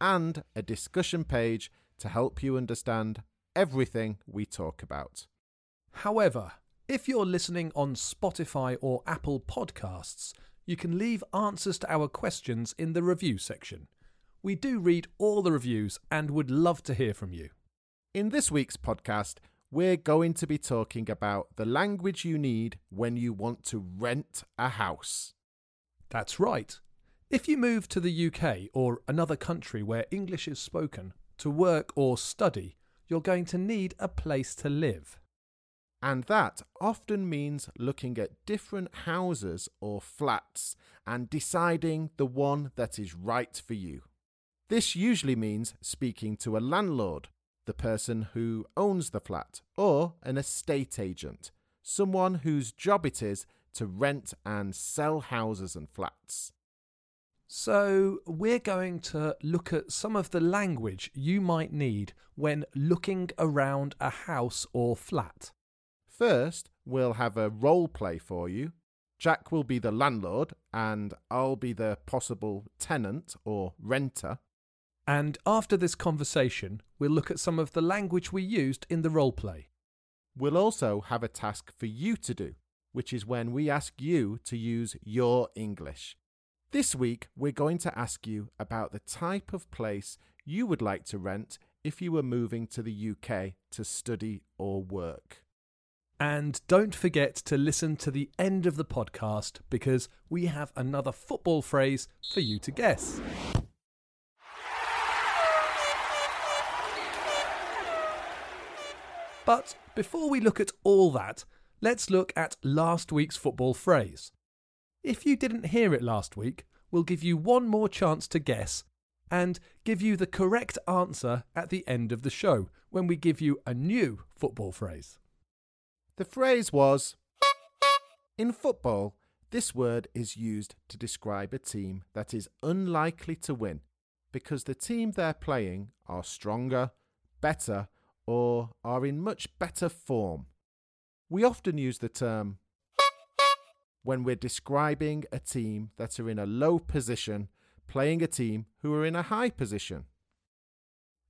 and a discussion page to help you understand everything we talk about. However, if you're listening on Spotify or Apple Podcasts, you can leave answers to our questions in the review section. We do read all the reviews and would love to hear from you. In this week's podcast, we're going to be talking about the language you need when you want to rent a house. That's right. If you move to the UK or another country where English is spoken to work or study, you're going to need a place to live. And that often means looking at different houses or flats and deciding the one that is right for you. This usually means speaking to a landlord, the person who owns the flat, or an estate agent, someone whose job it is to rent and sell houses and flats. So, we're going to look at some of the language you might need when looking around a house or flat. First, we'll have a role play for you. Jack will be the landlord, and I'll be the possible tenant or renter. And after this conversation, we'll look at some of the language we used in the role play. We'll also have a task for you to do, which is when we ask you to use your English. This week, we're going to ask you about the type of place you would like to rent if you were moving to the UK to study or work. And don't forget to listen to the end of the podcast because we have another football phrase for you to guess. But before we look at all that, let's look at last week's football phrase. If you didn't hear it last week, we'll give you one more chance to guess and give you the correct answer at the end of the show when we give you a new football phrase. The phrase was In football, this word is used to describe a team that is unlikely to win because the team they're playing are stronger, better, or are in much better form. We often use the term when we're describing a team that are in a low position playing a team who are in a high position.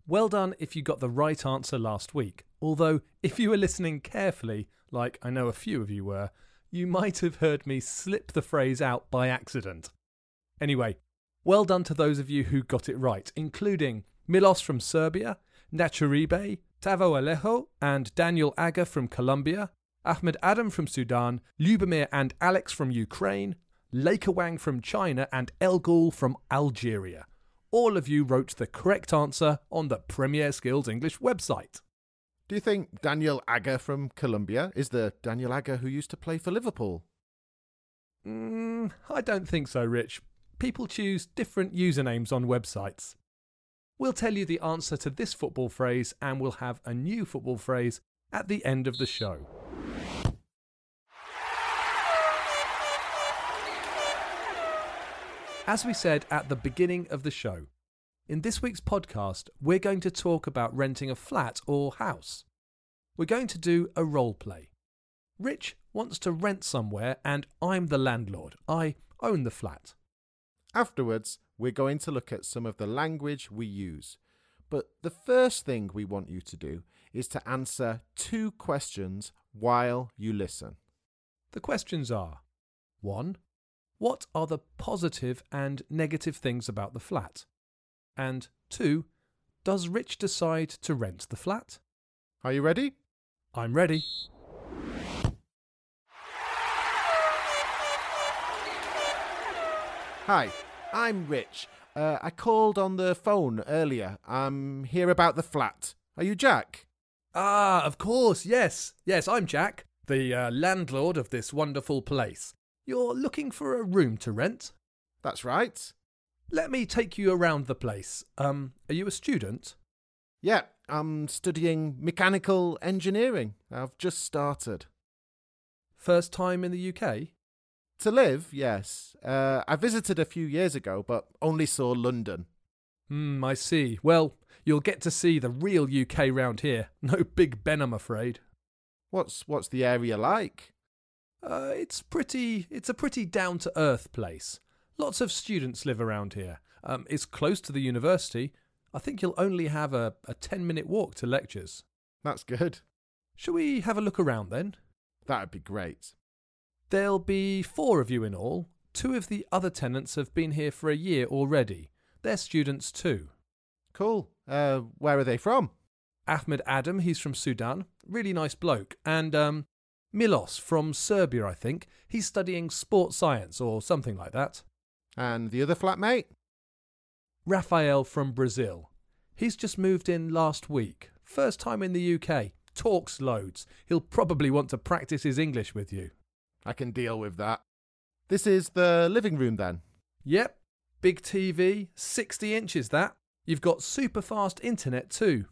Well done if you got the right answer last week. Although, if you were listening carefully, like I know a few of you were, you might have heard me slip the phrase out by accident. Anyway, well done to those of you who got it right, including Milos from Serbia, Nachuribe, Tavo Alejo, and Daniel Agger from Colombia, Ahmed Adam from Sudan, Lubomir and Alex from Ukraine, Laker Wang from China, and El Ghul from Algeria. All of you wrote the correct answer on the Premier Skills English website. Do you think Daniel Agger from Colombia is the Daniel Agger who used to play for Liverpool? Mm, I don't think so, Rich. People choose different usernames on websites. We'll tell you the answer to this football phrase and we'll have a new football phrase at the end of the show. As we said at the beginning of the show, in this week's podcast, we're going to talk about renting a flat or house. We're going to do a role play. Rich wants to rent somewhere, and I'm the landlord. I own the flat. Afterwards, we're going to look at some of the language we use. But the first thing we want you to do is to answer two questions while you listen. The questions are 1. What are the positive and negative things about the flat? And 2. Does Rich decide to rent the flat? Are you ready? I'm ready. Hi, I'm Rich. Uh, I called on the phone earlier. I'm here about the flat. Are you Jack? Ah, of course, yes. Yes, I'm Jack, the uh, landlord of this wonderful place. You're looking for a room to rent? That's right. Let me take you around the place. Um, are you a student? Yeah, I'm studying mechanical engineering. I've just started. First time in the UK? To live, yes. Uh, I visited a few years ago, but only saw London. Hmm, I see. Well, you'll get to see the real UK round here. No Big Ben, I'm afraid. What's what's the area like? Uh, it's pretty. It's a pretty down to earth place. Lots of students live around here. Um, it's close to the university. I think you'll only have a, a ten minute walk to lectures. That's good. Shall we have a look around then? That'd be great. There'll be four of you in all. Two of the other tenants have been here for a year already. They're students too. Cool. Uh, where are they from? Ahmed Adam, he's from Sudan. Really nice bloke. And um, Milos from Serbia, I think. He's studying sports science or something like that. And the other flatmate? Rafael from Brazil. He's just moved in last week. First time in the UK. Talks loads. He'll probably want to practice his English with you. I can deal with that. This is the living room then? Yep. Big TV, 60 inches that. You've got super fast internet too.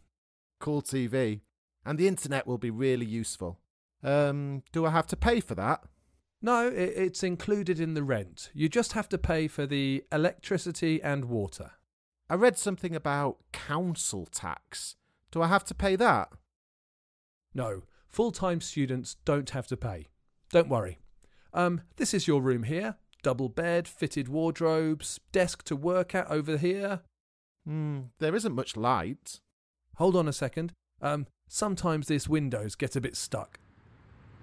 Cool TV. And the internet will be really useful. Um, do I have to pay for that? No, it, it's included in the rent. You just have to pay for the electricity and water. I read something about council tax. Do I have to pay that? No, full time students don't have to pay. Don't worry. Um, this is your room here. Double bed, fitted wardrobes, desk to work at over here. Hmm, there isn't much light. Hold on a second. Um, sometimes this windows get a bit stuck.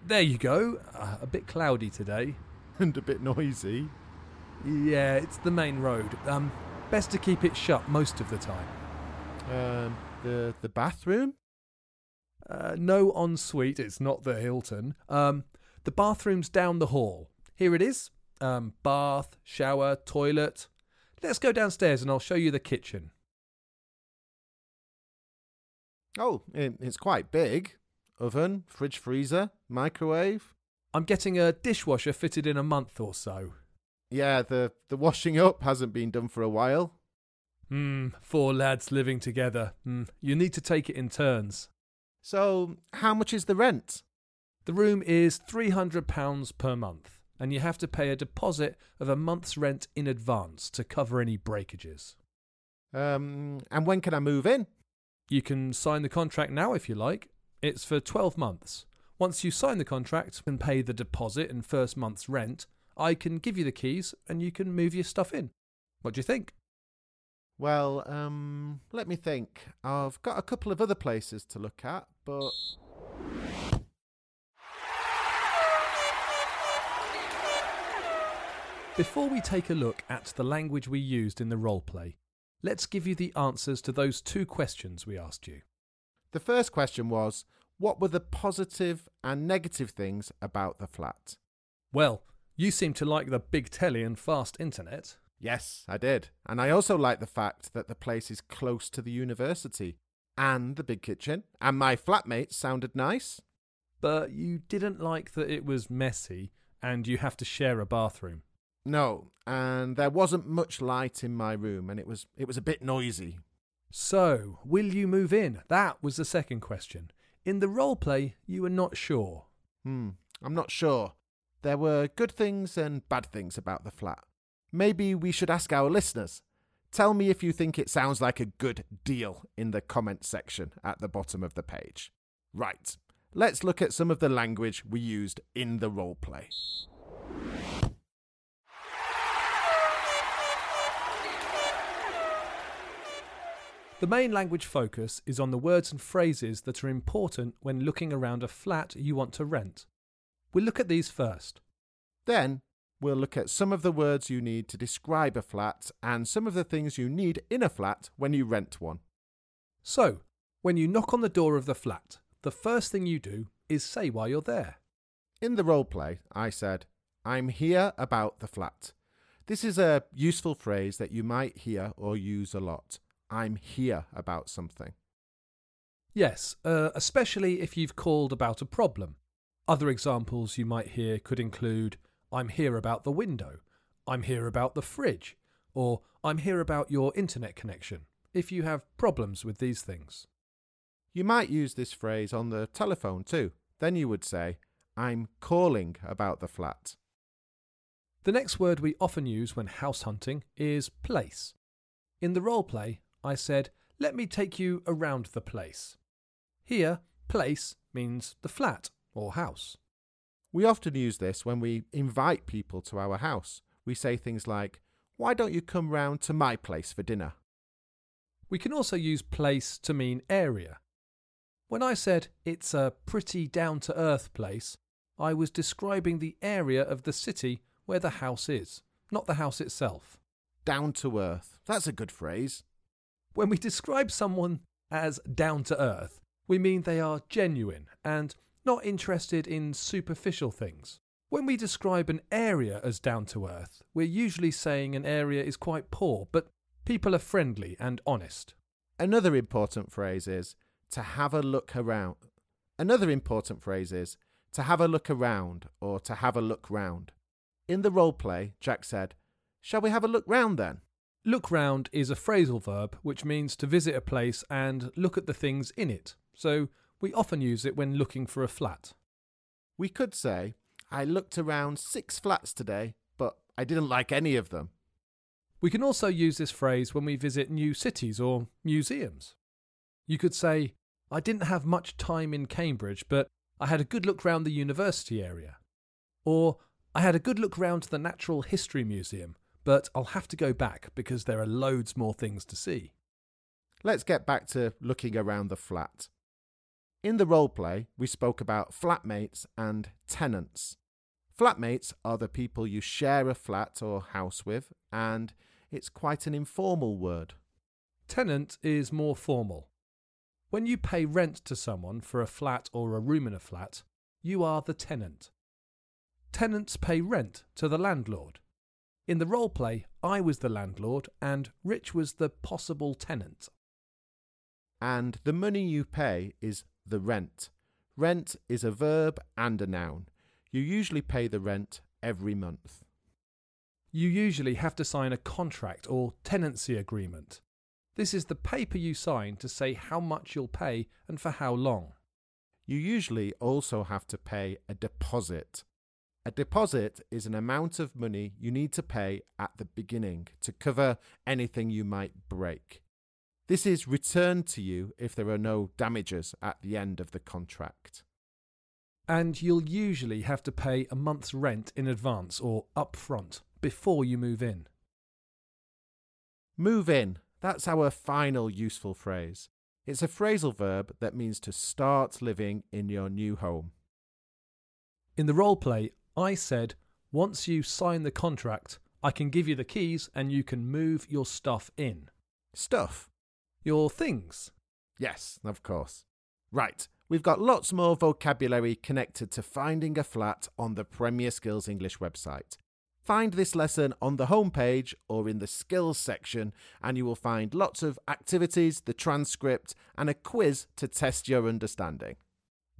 There you go. Uh, a bit cloudy today. and a bit noisy. Yeah, it's the main road. Um, best to keep it shut most of the time. Um, the the bathroom? Uh, no ensuite. It's not the Hilton. Um, the bathroom's down the hall. Here it is. Um, bath, shower, toilet. Let's go downstairs and I'll show you the kitchen. Oh, it's quite big. Oven, fridge freezer, microwave. I'm getting a dishwasher fitted in a month or so. Yeah, the, the washing up hasn't been done for a while. Hmm, four lads living together. Hmm, you need to take it in turns. So, how much is the rent? The room is £300 per month, and you have to pay a deposit of a month's rent in advance to cover any breakages. Um, and when can I move in? You can sign the contract now if you like. It's for 12 months. Once you sign the contract and pay the deposit and first month's rent, I can give you the keys and you can move your stuff in. What do you think? Well, um, let me think. I've got a couple of other places to look at, but. Before we take a look at the language we used in the roleplay, let's give you the answers to those two questions we asked you. The first question was What were the positive and negative things about the flat? Well, you seem to like the big telly and fast internet. Yes, I did. And I also like the fact that the place is close to the university and the big kitchen, and my flatmates sounded nice. But you didn't like that it was messy and you have to share a bathroom. No, and there wasn't much light in my room, and it was it was a bit noisy. So, will you move in? That was the second question. In the role play, you were not sure. Hmm, I'm not sure. There were good things and bad things about the flat. Maybe we should ask our listeners. Tell me if you think it sounds like a good deal in the comment section at the bottom of the page. Right, let's look at some of the language we used in the role play. The main language focus is on the words and phrases that are important when looking around a flat you want to rent. We'll look at these first. Then we'll look at some of the words you need to describe a flat and some of the things you need in a flat when you rent one. So, when you knock on the door of the flat, the first thing you do is say why you're there. In the role play, I said, I'm here about the flat. This is a useful phrase that you might hear or use a lot. I'm here about something. Yes, uh, especially if you've called about a problem. Other examples you might hear could include I'm here about the window, I'm here about the fridge, or I'm here about your internet connection, if you have problems with these things. You might use this phrase on the telephone too. Then you would say, I'm calling about the flat. The next word we often use when house hunting is place. In the role play, I said, Let me take you around the place. Here, place means the flat or house. We often use this when we invite people to our house. We say things like, Why don't you come round to my place for dinner? We can also use place to mean area. When I said it's a pretty down to earth place, I was describing the area of the city where the house is, not the house itself. Down to earth. That's a good phrase. When we describe someone as down to earth, we mean they are genuine and not interested in superficial things. When we describe an area as down to earth, we're usually saying an area is quite poor, but people are friendly and honest. Another important phrase is to have a look around. Another important phrase is to have a look around or to have a look round. In the role play, Jack said, Shall we have a look round then? Look round is a phrasal verb which means to visit a place and look at the things in it, so we often use it when looking for a flat. We could say, I looked around six flats today, but I didn't like any of them. We can also use this phrase when we visit new cities or museums. You could say, I didn't have much time in Cambridge, but I had a good look round the university area. Or, I had a good look round the Natural History Museum, but I'll have to go back because there are loads more things to see. Let's get back to looking around the flat. In the role play, we spoke about flatmates and tenants. Flatmates are the people you share a flat or house with, and it's quite an informal word. Tenant is more formal. When you pay rent to someone for a flat or a room in a flat, you are the tenant. Tenants pay rent to the landlord. In the role play, I was the landlord and Rich was the possible tenant. And the money you pay is the rent. Rent is a verb and a noun. You usually pay the rent every month. You usually have to sign a contract or tenancy agreement. This is the paper you sign to say how much you'll pay and for how long. You usually also have to pay a deposit. A deposit is an amount of money you need to pay at the beginning to cover anything you might break. This is returned to you if there are no damages at the end of the contract. And you'll usually have to pay a month's rent in advance or upfront before you move in. Move in. That's our final useful phrase. It's a phrasal verb that means to start living in your new home. In the role play, I said, once you sign the contract, I can give you the keys and you can move your stuff in. Stuff. Your things. Yes, of course. Right, we've got lots more vocabulary connected to finding a flat on the Premier Skills English website. Find this lesson on the homepage or in the skills section, and you will find lots of activities, the transcript, and a quiz to test your understanding.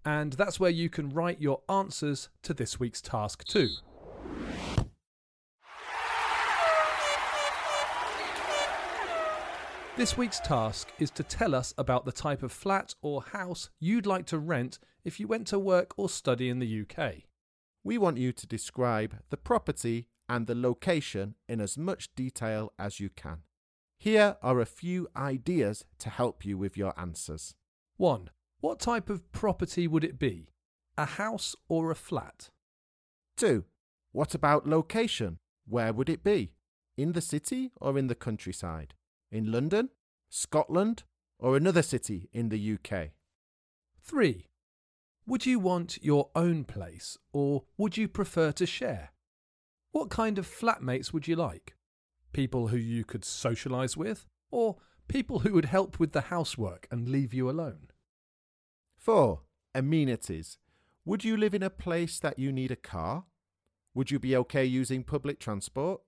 And that's where you can write your answers to this week's task too. This week's task is to tell us about the type of flat or house you'd like to rent if you went to work or study in the UK. We want you to describe the property and the location in as much detail as you can. Here are a few ideas to help you with your answers. 1. What type of property would it be? A house or a flat? 2. What about location? Where would it be? In the city or in the countryside? In London, Scotland, or another city in the UK? 3. Would you want your own place or would you prefer to share? What kind of flatmates would you like? People who you could socialise with or people who would help with the housework and leave you alone? 4. Amenities. Would you live in a place that you need a car? Would you be okay using public transport?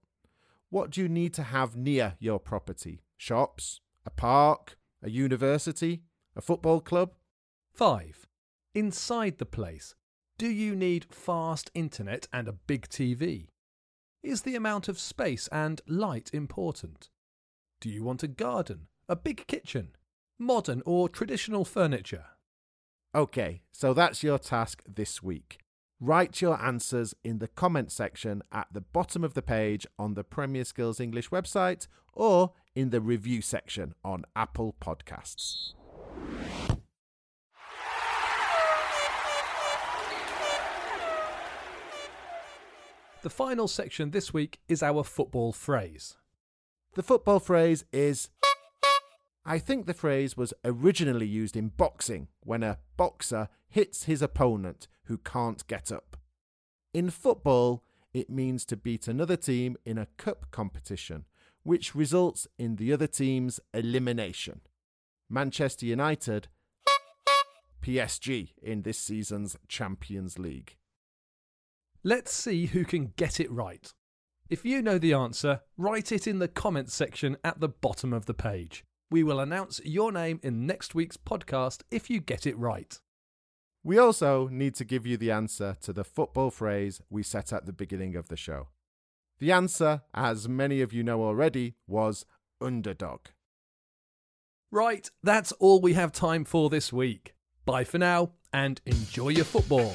What do you need to have near your property? Shops, a park, a university, a football club? 5. Inside the place, do you need fast internet and a big TV? Is the amount of space and light important? Do you want a garden, a big kitchen? modern or traditional furniture? Okay, so that's your task this week. Write your answers in the comment section at the bottom of the page on the Premier Skills English website or in the review section on Apple Podcasts. The final section this week is our football phrase. The football phrase is I think the phrase was originally used in boxing when a boxer hits his opponent who can't get up. In football, it means to beat another team in a cup competition, which results in the other team's elimination. Manchester United, PSG in this season's Champions League. Let's see who can get it right. If you know the answer, write it in the comments section at the bottom of the page. We will announce your name in next week's podcast if you get it right. We also need to give you the answer to the football phrase we set at the beginning of the show. The answer, as many of you know already, was underdog. Right, that's all we have time for this week. Bye for now and enjoy your football.